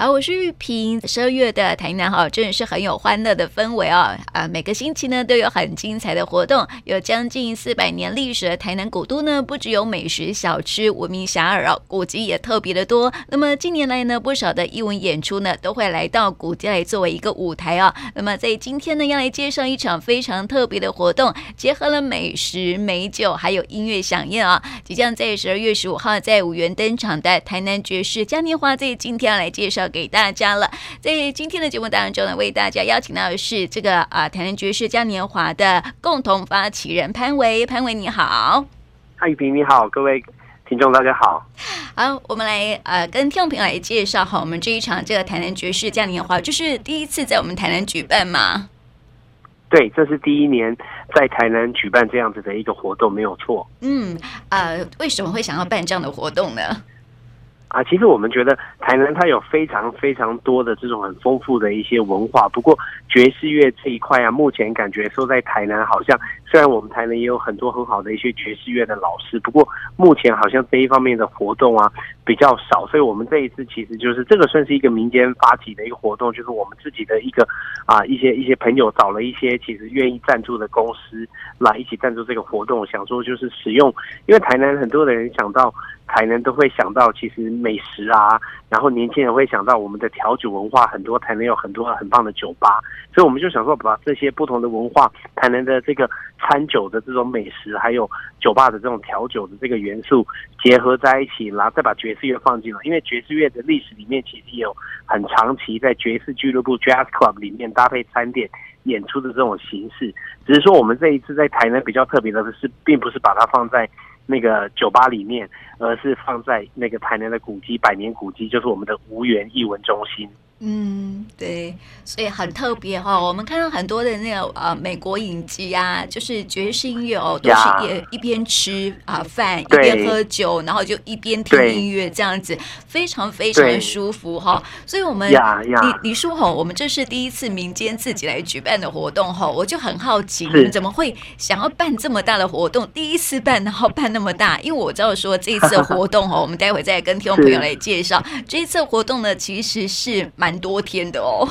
好，我是玉萍。十二月的台南哈，真的是很有欢乐的氛围哦！啊，每个星期呢都有很精彩的活动。有将近四百年历史的台南古都呢，不只有美食小吃闻名遐迩哦，古迹也特别的多。那么近年来呢，不少的艺文演出呢，都会来到古迹来作为一个舞台啊。那么在今天呢，要来介绍一场非常特别的活动，结合了美食、美酒还有音乐响宴啊！即将在十二月十五号在五园登场的台南爵士嘉年华，在今天要来介绍。给大家了，在今天的节目当中呢，为大家邀请到的是这个啊台南爵士嘉年华的共同发起人潘维，潘维你好，嗨，玉萍你好，各位听众大家好，好，我们来呃跟听众朋友来介绍哈，我们这一场这个台南爵士嘉年华就是第一次在我们台南举办嘛？对，这是第一年在台南举办这样子的一个活动，没有错。嗯，呃，为什么会想要办这样的活动呢？啊，其实我们觉得台南它有非常非常多的这种很丰富的一些文化，不过爵士乐这一块啊，目前感觉说在台南好像，虽然我们台南也有很多很好的一些爵士乐的老师，不过目前好像这一方面的活动啊比较少，所以我们这一次其实就是这个算是一个民间发起的一个活动，就是我们自己的一个啊一些一些朋友找了一些其实愿意赞助的公司来一起赞助这个活动，想说就是使用，因为台南很多的人想到。台南都会想到其实美食啊，然后年轻人会想到我们的调酒文化，很多台南有很多很棒的酒吧，所以我们就想说把这些不同的文化，台南的这个餐酒的这种美食，还有酒吧的这种调酒的这个元素结合在一起，然后再把爵士乐放进来，因为爵士乐的历史里面其实也有很长期在爵士俱乐部 Jazz Club 里面搭配餐点演出的这种形式，只是说我们这一次在台南比较特别的是，并不是把它放在。那个酒吧里面，而是放在那个台南的古迹，百年古迹，就是我们的无缘艺文中心。嗯，对，所以很特别哈、哦。我们看到很多的那个呃美国影集啊，就是爵士音乐哦，都是也一边吃啊饭，一边喝酒，然后就一边听音乐这样子，非常非常的舒服哈、哦。所以我们李李叔吼，我们这是第一次民间自己来举办的活动哈，我就很好奇，你们怎么会想要办这么大的活动？第一次办，然后办那么大，因为我知道说这一次的活动哈，我们待会再跟听众朋友来介绍。这一次活动呢，其实是蛮。蛮多天的哦，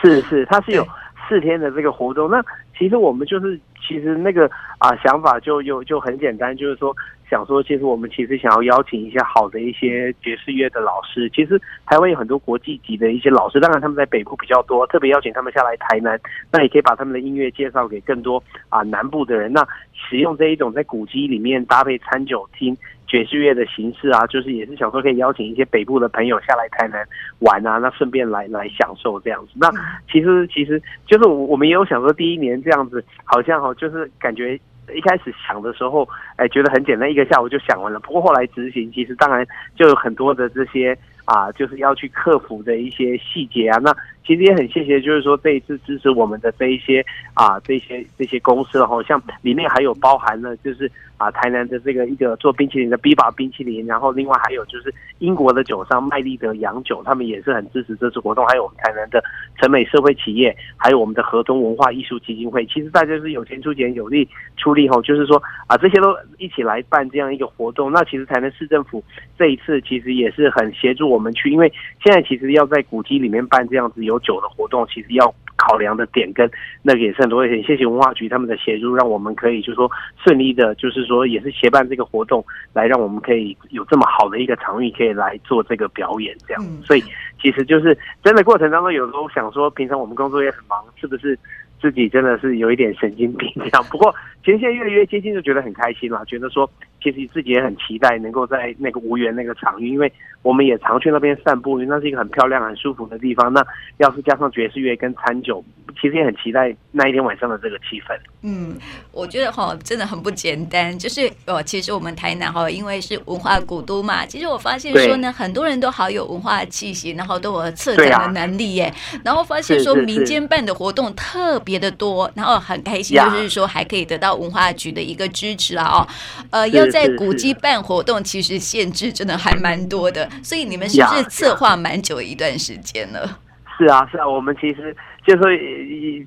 是是，它是有四天的这个活动。那其实我们就是，其实那个啊想法就就就很简单，就是说想说，其实我们其实想要邀请一些好的一些爵士乐的老师。其实台湾有很多国际级的一些老师，当然他们在北部比较多，特别邀请他们下来台南，那也可以把他们的音乐介绍给更多啊南部的人。那使用这一种在古迹里面搭配餐酒厅。爵士乐的形式啊，就是也是想说可以邀请一些北部的朋友下来台南玩啊，那顺便来来享受这样子。那其实其实就是我我们也有想说，第一年这样子好像哈，就是感觉一开始想的时候，哎，觉得很简单，一个下午就想完了。不过后来执行，其实当然就有很多的这些啊，就是要去克服的一些细节啊。那其实也很谢谢，就是说这一次支持我们的这一些啊，这些这些公司，好像里面还有包含了就是。啊，台南的这个一个做冰淇淋的 Biba 冰淇淋，然后另外还有就是英国的酒商麦利德洋酒，他们也是很支持这次活动。还有我们台南的成美社会企业，还有我们的河东文化艺术基金会，其实大家是有钱出钱，有力出力吼，就是说啊，这些都一起来办这样一个活动。那其实台南市政府这一次其实也是很协助我们去，因为现在其实要在古迹里面办这样子有酒的活动，其实要。考量的点跟那个也是很多，也谢谢文化局他们的协助，让我们可以就是说顺利的，就是说也是协办这个活动，来让我们可以有这么好的一个场域，可以来做这个表演这样。所以其实就是真的过程当中，有时候想说，平常我们工作也很忙，是不是自己真的是有一点神经病这样？不过其实现在越来越接近，就觉得很开心了，觉得说。其实自己也很期待能够在那个吴园那个场域，因为我们也常去那边散步，因为那是一个很漂亮、很舒服的地方。那要是加上爵士乐跟餐酒，其实也很期待那一天晚上的这个气氛。嗯，我觉得哈，真的很不简单。就是哦，其实我们台南哈，因为是文化古都嘛，其实我发现说呢，很多人都好有文化气息，然后都有策展的能力耶。啊、然后发现说民间办的活动特别的多，然后很开心，就是说还可以得到文化局的一个支持啊。哦，呃，要。在古迹办活动，其实限制真的还蛮多的，所以你们是不是策划蛮久一段时间了？是啊，是啊，我们其实就是说，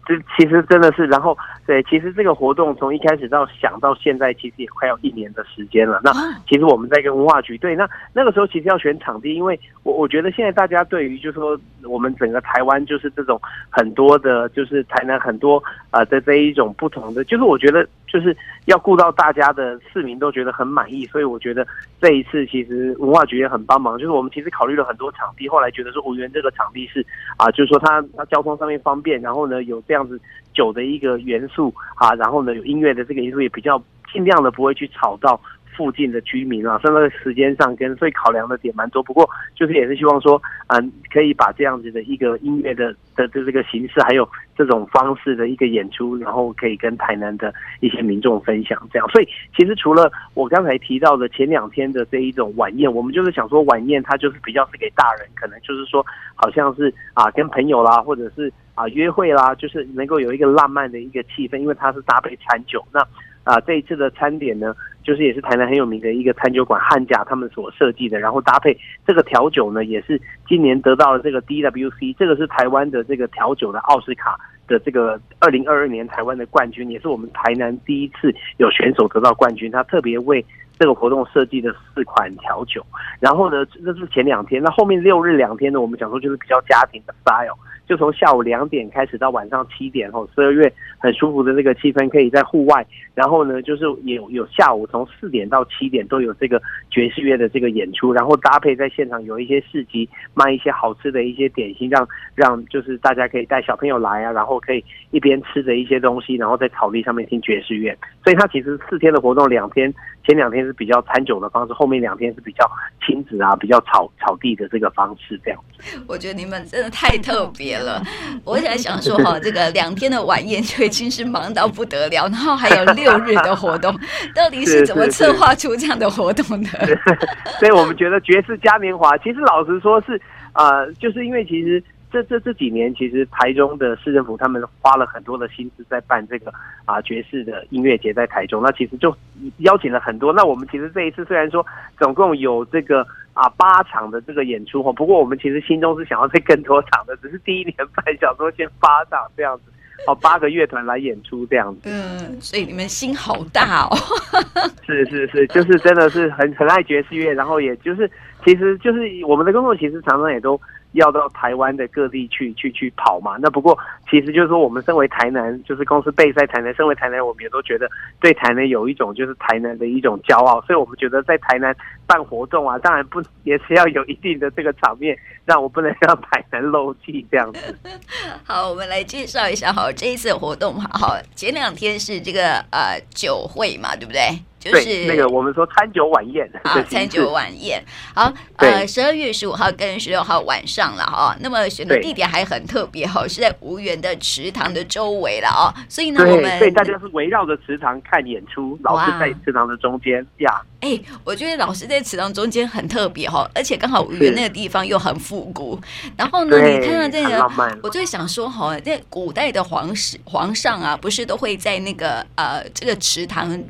这其实真的是，然后对，其实这个活动从一开始到想到现在，其实也快要一年的时间了。那其实我们在跟文化局对，那那个时候其实要选场地，因为我我觉得现在大家对于就是说我们整个台湾就是这种很多的，就是台南很多啊的这一种不同的，就是我觉得就是要顾到大家的市民都觉得很满意，所以我觉得这一次其实文化局也很帮忙，就是我们其实考虑了很多场地，后来觉得说五园这个场地是啊，就是说它它交通上面方便，然后呢有这样子酒的一个元素啊，然后呢有音乐的这个元素也比较尽量的不会去吵到附近的居民啊，甚至时间上跟所以考量的点蛮多。不过就是也是希望说，嗯，可以把这样子的一个音乐的的的这个形式，还有这种方式的一个演出，然后可以跟台南的一些民众分享。这样，所以其实除了我刚才提到的前两天的这一种晚宴，我们就是想说晚宴它就是比较是给大人，可能就是说好像是啊跟朋友啦，或者是啊约会啦，就是能够有一个浪漫的一个气氛，因为它是搭配餐酒那。啊，这一次的餐点呢，就是也是台南很有名的一个餐酒馆汉甲他们所设计的，然后搭配这个调酒呢，也是今年得到了这个 DWC，这个是台湾的这个调酒的奥斯卡的这个二零二二年台湾的冠军，也是我们台南第一次有选手得到冠军，他特别为这个活动设计的四款调酒，然后呢，这是前两天，那后面六日两天呢，我们讲说就是比较家庭的 style。就从下午两点开始到晚上七点后，十二月很舒服的这个气氛，可以在户外。然后呢，就是有有下午从四点到七点都有这个爵士乐的这个演出，然后搭配在现场有一些市集卖一些好吃的一些点心，让让就是大家可以带小朋友来啊，然后可以一边吃着一些东西，然后在草地上面听爵士乐。所以它其实四天的活动，两天前两天是比较餐酒的方式，后面两天是比较亲子啊，比较草草地的这个方式这样。我觉得你们真的太特别了。我现在想说哈，这个两天的晚宴就已经是忙到不得了，然后还有六日的活动，到底是怎么策划出这样的活动的？所以我们觉得爵士嘉年华，其实老实说是啊、呃，就是因为其实。这这这几年，其实台中的市政府他们花了很多的心思在办这个啊爵士的音乐节，在台中。那其实就邀请了很多。那我们其实这一次虽然说总共有这个啊八场的这个演出哈，不过我们其实心中是想要再更多场的，只是第一年办，想说先八场这样子，哦八个乐团来演出这样子。嗯，所以你们心好大哦。是是是，就是真的是很很爱爵士乐，然后也就是其实就是我们的工作其实常常也都。要到台湾的各地去去去跑嘛？那不过其实就是说，我们身为台南，就是公司备在台南，身为台南，我们也都觉得对台南有一种就是台南的一种骄傲，所以我们觉得在台南办活动啊，当然不也是要有一定的这个场面，让我不能让台南漏气这样子。好，我们来介绍一下好，这一次活动哈，好，前两天是这个呃酒会嘛，对不对？就是那个我们说餐酒晚宴啊，餐酒晚宴。好，呃，十二月十五号跟十六号晚上了哈。那么选的地点还很特别哈，是在无缘的池塘的周围了哦。所以呢，我们对大家是围绕着池塘看演出，老师在池塘的中间呀。哎，我觉得老师在池塘中间很特别哈，而且刚好吴园那个地方又很复古。然后呢，你看到这个，我就想说哈，在古代的皇室皇上啊，不是都会在那个呃这个池塘。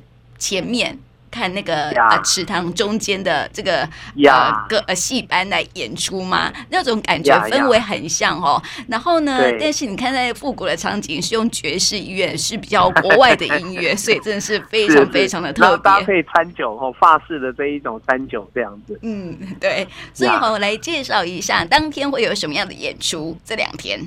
前面看那个啊池塘中间的这个呃歌呃戏班来演出吗？那种感觉氛围很像哦。然后呢，但是你看在复古的场景是用爵士音乐，是比较 国外的音乐，所以真的是非常非常的特别。搭配餐酒哦，法式的这一种餐酒这样子。嗯，对。所以我来介绍一下当天会有什么样的演出，这两天。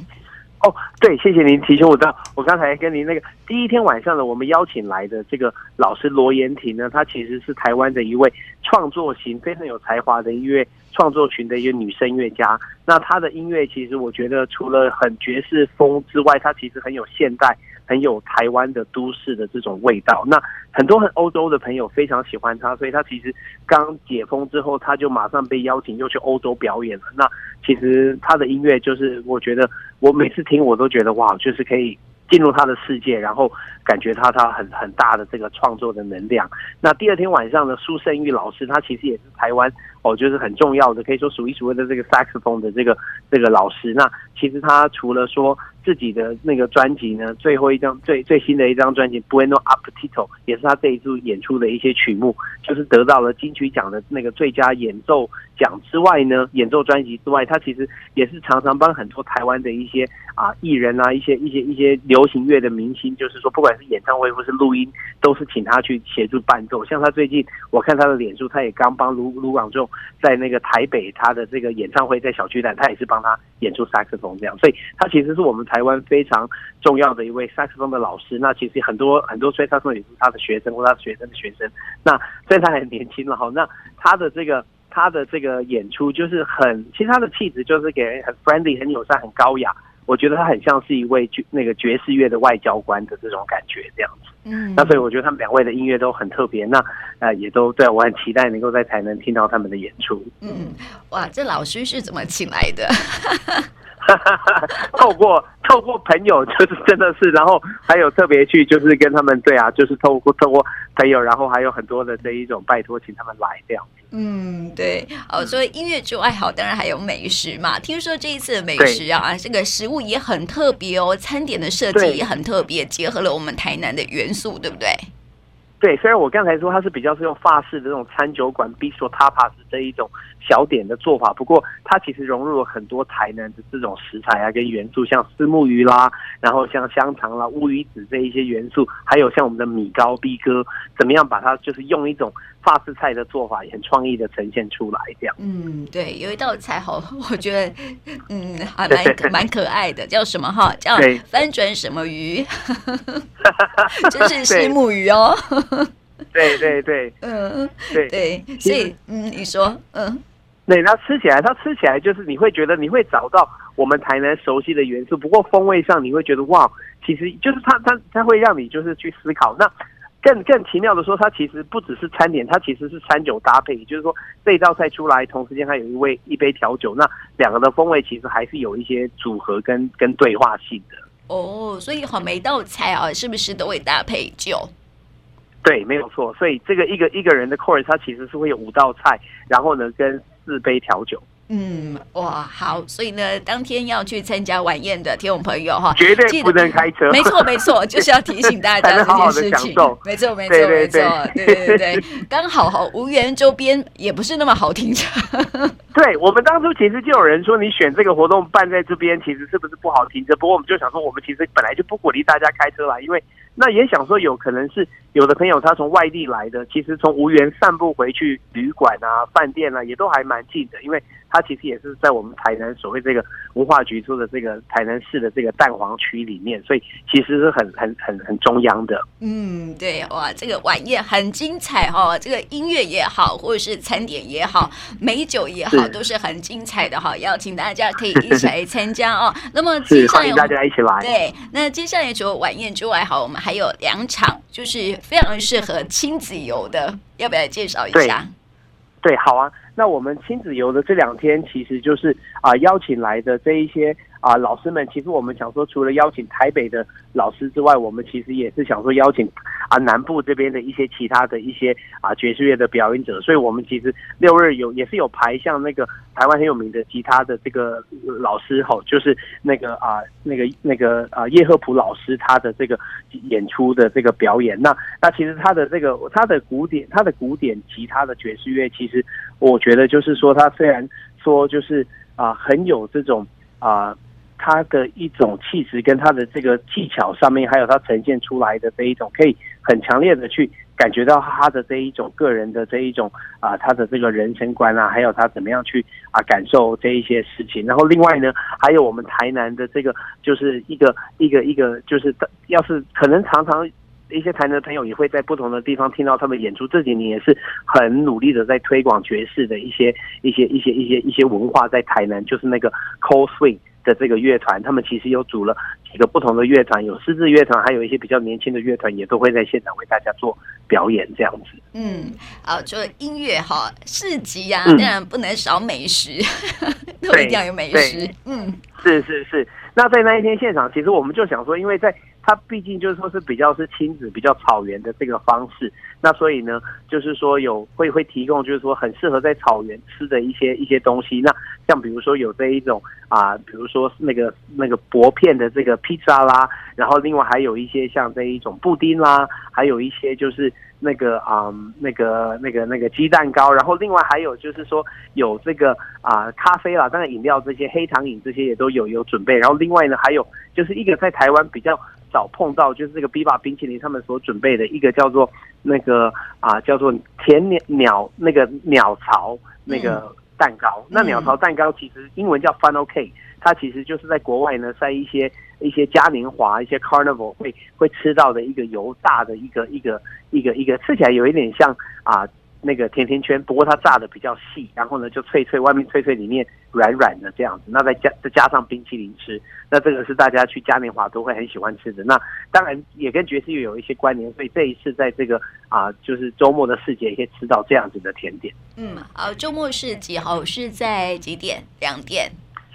哦，对，谢谢您提醒我。知道我刚才跟您那个第一天晚上呢，我们邀请来的这个老师罗延婷呢，她其实是台湾的一位创作型非常有才华的音乐创作群的一个女声乐家。那她的音乐其实我觉得除了很爵士风之外，她其实很有现代。很有台湾的都市的这种味道，那很多很欧洲的朋友非常喜欢他，所以他其实刚解封之后，他就马上被邀请又去欧洲表演了。那其实他的音乐就是，我觉得我每次听我都觉得哇，就是可以进入他的世界，然后感觉他他很很大的这个创作的能量。那第二天晚上呢，苏胜玉老师他其实也是台湾哦，就是很重要的，可以说数一数二的这个萨克斯风的这个这个老师。那其实他除了说。自己的那个专辑呢，最后一张最最新的一张专辑《Bueno Appetito》，也是他这一次演出的一些曲目，就是得到了金曲奖的那个最佳演奏奖之外呢，演奏专辑之外，他其实也是常常帮很多台湾的一些啊艺人啊，一些一些一些流行乐的明星，就是说不管是演唱会或是录音，都是请他去协助伴奏。像他最近，我看他的脸书，他也刚帮卢卢广仲在那个台北他的这个演唱会，在小巨蛋，他也是帮他演出萨克斯风这样，所以他其实是我们台湾非常重要的一位萨克斯风的老师。那其实很多很多吹萨克斯风也是他的学生或他的学生的学生。那虽然他很年轻了哈，那他的这个。他的这个演出就是很，其实他的气质就是给人很 friendly、很友善、很高雅。我觉得他很像是一位爵那个爵士乐的外交官的这种感觉，这样子。嗯，那所以我觉得他们两位的音乐都很特别。那呃，也都对我很期待能够在台南听到他们的演出。嗯，哇，这老师是怎么请来的？透过透过朋友，就是真的是，然后还有特别去，就是跟他们对啊，就是透过透过朋友，然后还有很多的这一种拜托，请他们来这样。嗯，对，哦，所以音乐之外，好，当然还有美食嘛。听说这一次的美食啊，这个食物也很特别哦，餐点的设计也很特别，结合了我们台南的元素，对不对？对，虽然我刚才说它是比较是用法式的这种餐酒馆 bistro tapas 这一种小点的做法，不过它其实融入了很多台南的这种食材啊，跟元素，像丝木鱼啦，然后像香肠啦、乌鱼子这一些元素，还有像我们的米糕、逼哥，怎么样把它就是用一种法式菜的做法，也很创意的呈现出来，这样。嗯，对，有一道菜好，我觉得嗯还蛮 蛮可爱的，叫什么哈？叫翻转什么鱼？就是虱目鱼哦。对对对，嗯，对对，所以嗯，你说，嗯，对，它吃起来，它吃起来就是你会觉得你会找到我们台南熟悉的元素，不过风味上你会觉得哇，其实就是它它它会让你就是去思考。那更更奇妙的说，它其实不只是餐点，它其实是餐酒搭配，也就是说这一道菜出来，同时间还有一味一杯调酒，那两个的风味其实还是有一些组合跟跟对话性的。哦，所以好，每道菜啊，是不是都会搭配酒？对，没有错。所以这个一个一个人的 course，它其实是会有五道菜，然后呢，跟四杯调酒。嗯，哇，好，所以呢，当天要去参加晚宴的听众朋友哈，绝对不能开车。没错，没错，就是要提醒大家 这件事情。没错，没错，没错，对对对，刚好哈，无缘周边也不是那么好停车。对，我们当初其实就有人说，你选这个活动办在这边，其实是不是不好停车？不过我们就想说，我们其实本来就不鼓励大家开车来，因为那也想说，有可能是有的朋友他从外地来的，其实从无缘散步回去旅馆啊、饭店啊，也都还蛮近的，因为。它其实也是在我们台南所谓这个文化局做的这个台南市的这个蛋黄区里面，所以其实是很很很很中央的。嗯，对，哇，这个晚宴很精彩哈、哦，这个音乐也好，或者是餐点也好，美酒也好，是都是很精彩的哈。邀请大家可以一起来参加哦。那么接下来大家一起来。对，那接下来除了晚宴之外，好，我们还有两场，就是非常适合亲子游的，要不要介绍一下？对，好啊。那我们亲子游的这两天，其实就是啊、邀请来的这一些啊、老师们。其实我们想说，除了邀请台北的老师之外，我们其实也是想说邀请啊南部这边的一些其他的一些啊爵士乐的表演者。所以我们其实六日有也是有排像那个台湾很有名的吉他的这个老师吼，就是那个啊那个那个啊叶赫普老师他的这个演出的这个表演。那那其实他的这个他的古典他的古典吉他的爵士乐，其实我觉得。就是说，他虽然说就是啊、很有这种啊、他的一种气质跟他的这个技巧上面，还有他呈现出来的这一种，可以很强烈的去感觉到他的这一种个人的这一种啊、他的这个人生观啊，还有他怎么样去啊感受这一些事情。然后另外呢，还有我们台南的这个，就是一个一个一个，就是要是可能常常。一些台南的朋友也会在不同的地方听到他们演出。这几年也是很努力的在推广爵士的一些一些一些一些一些文化，在台南就是那个 Cold Swing 的这个乐团，他们其实有组了几个不同的乐团，有狮子乐团，还有一些比较年轻的乐团，也都会在现场为大家做表演这样子。嗯，好，除了音乐哈，市集啊，当然不能少美食，嗯、都一定要有美食。嗯，是是是。那在那一天现场，其实我们就想说，因为在它毕竟就是说是比较是亲子、比较草原的这个方式。那所以呢，就是说有会会提供，就是说很适合在草原吃的一些一些东西。那像比如说有这一种啊，比如说那个那个薄片的这个披萨啦，然后另外还有一些像这一种布丁啦，还有一些就是那个啊那个那个那个鸡蛋糕，然后另外还有就是说有这个啊咖啡啦，当然饮料这些黑糖饮这些也都有有准备。然后另外呢还有就是一个在台湾比较少碰到，就是这个 Biba 冰淇淋他们所准备的一个叫做。那个啊，叫做甜鸟鸟那个鸟巢那个蛋糕，嗯、那鸟巢蛋糕其实英文叫 Funnel Cake，它其实就是在国外呢，在一些一些嘉年华、一些 Carnival 会会吃到的一个油炸的一个一个一个一个，吃起来有一点像啊。那个甜甜圈，不过它炸的比较细，然后呢就脆脆，外面脆脆，里面软软的这样子。那再加再加上冰淇淋吃，那这个是大家去嘉年华都会很喜欢吃的。那当然也跟爵士乐有一些关联，所以这一次在这个啊，就是周末的市集也可以吃到这样子的甜点。嗯，好，周末市集好是在几点？两点？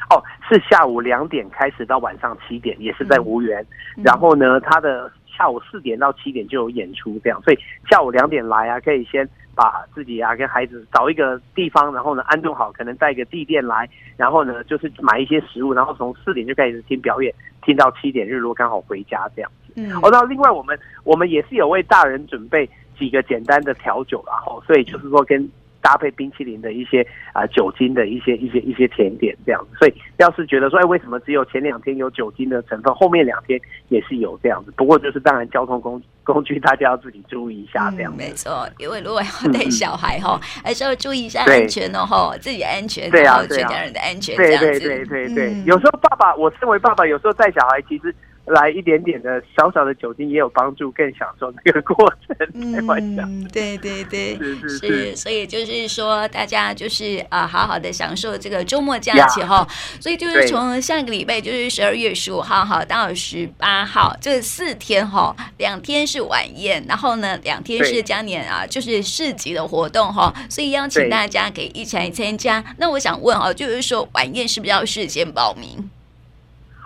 哦，是下午两点开始到晚上七点，也是在无缘。嗯、然后呢，它的下午四点到七点就有演出，这样，所以下午两点来啊，可以先。把自己啊跟孩子找一个地方，然后呢安顿好，可能带个地垫来，然后呢就是买一些食物，然后从四点就开始听表演，听到七点日落刚好回家这样子。嗯，哦，那另外我们我们也是有为大人准备几个简单的调酒，然后所以就是说跟。搭配冰淇淋的一些啊、呃、酒精的一些一些一些甜点这样子，所以要是觉得说，哎，为什么只有前两天有酒精的成分，后面两天也是有这样子？不过就是当然交通工工具大家要自己注意一下这样子。嗯、没错，因为如果要带小孩哈，嗯、还是 要注意一下安全哦，哈，自己安全，对啊，全家人的安全，对对对对对。嗯、有时候爸爸，我身为爸爸，有时候带小孩其实。来一点点的小小的酒精也有帮助，更享受那个过程。嗯，对对对，是是是，是，所以就是说，大家就是啊、呃，好好的享受这个周末假期哈。所以就是从下个礼拜就是十二月十五号哈到十八号这四天哈，两天是晚宴，然后呢两天是嘉年啊，就是市集的活动哈。所以邀请大家可以一起来参加。那我想问哦，就是说晚宴是不是要事先报名？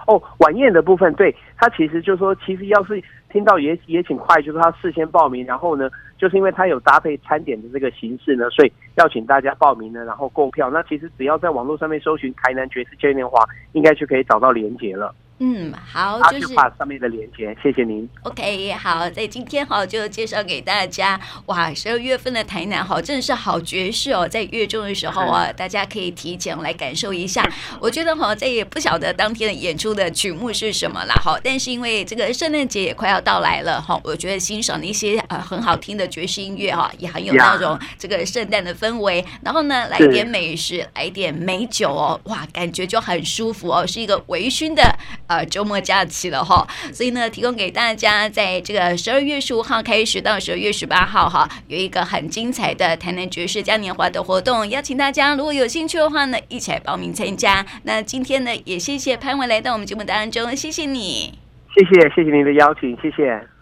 哦，晚宴的部分，对，他其实就是说，其实要是听到也也挺快，就是他事先报名，然后呢，就是因为他有搭配餐点的这个形式呢，所以要请大家报名呢，然后购票。那其实只要在网络上面搜寻台南爵士嘉年华，应该就可以找到连结了。嗯，好，就是上面的连接，谢谢您。OK，好，在今天哈就介绍给大家。哇，十二月份的台南好，真的是好爵士哦，在月中的时候啊，大家可以提前来感受一下。我觉得哈，再也不晓得当天的演出的曲目是什么了哈，但是因为这个圣诞节也快要到来了哈，我觉得欣赏一些呃很好听的爵士音乐哈，也很有那种这个圣诞的氛围。然后呢，来点美食，来点美酒哦，哇，感觉就很舒服哦，是一个微醺的。呃，周末假期了哈，所以呢，提供给大家，在这个十二月十五号开始到十二月十八号哈，有一个很精彩的台南爵士嘉年华的活动，邀请大家如果有兴趣的话呢，一起来报名参加。那今天呢，也谢谢潘伟来到我们节目当中，谢谢你，谢谢谢谢您的邀请，谢谢。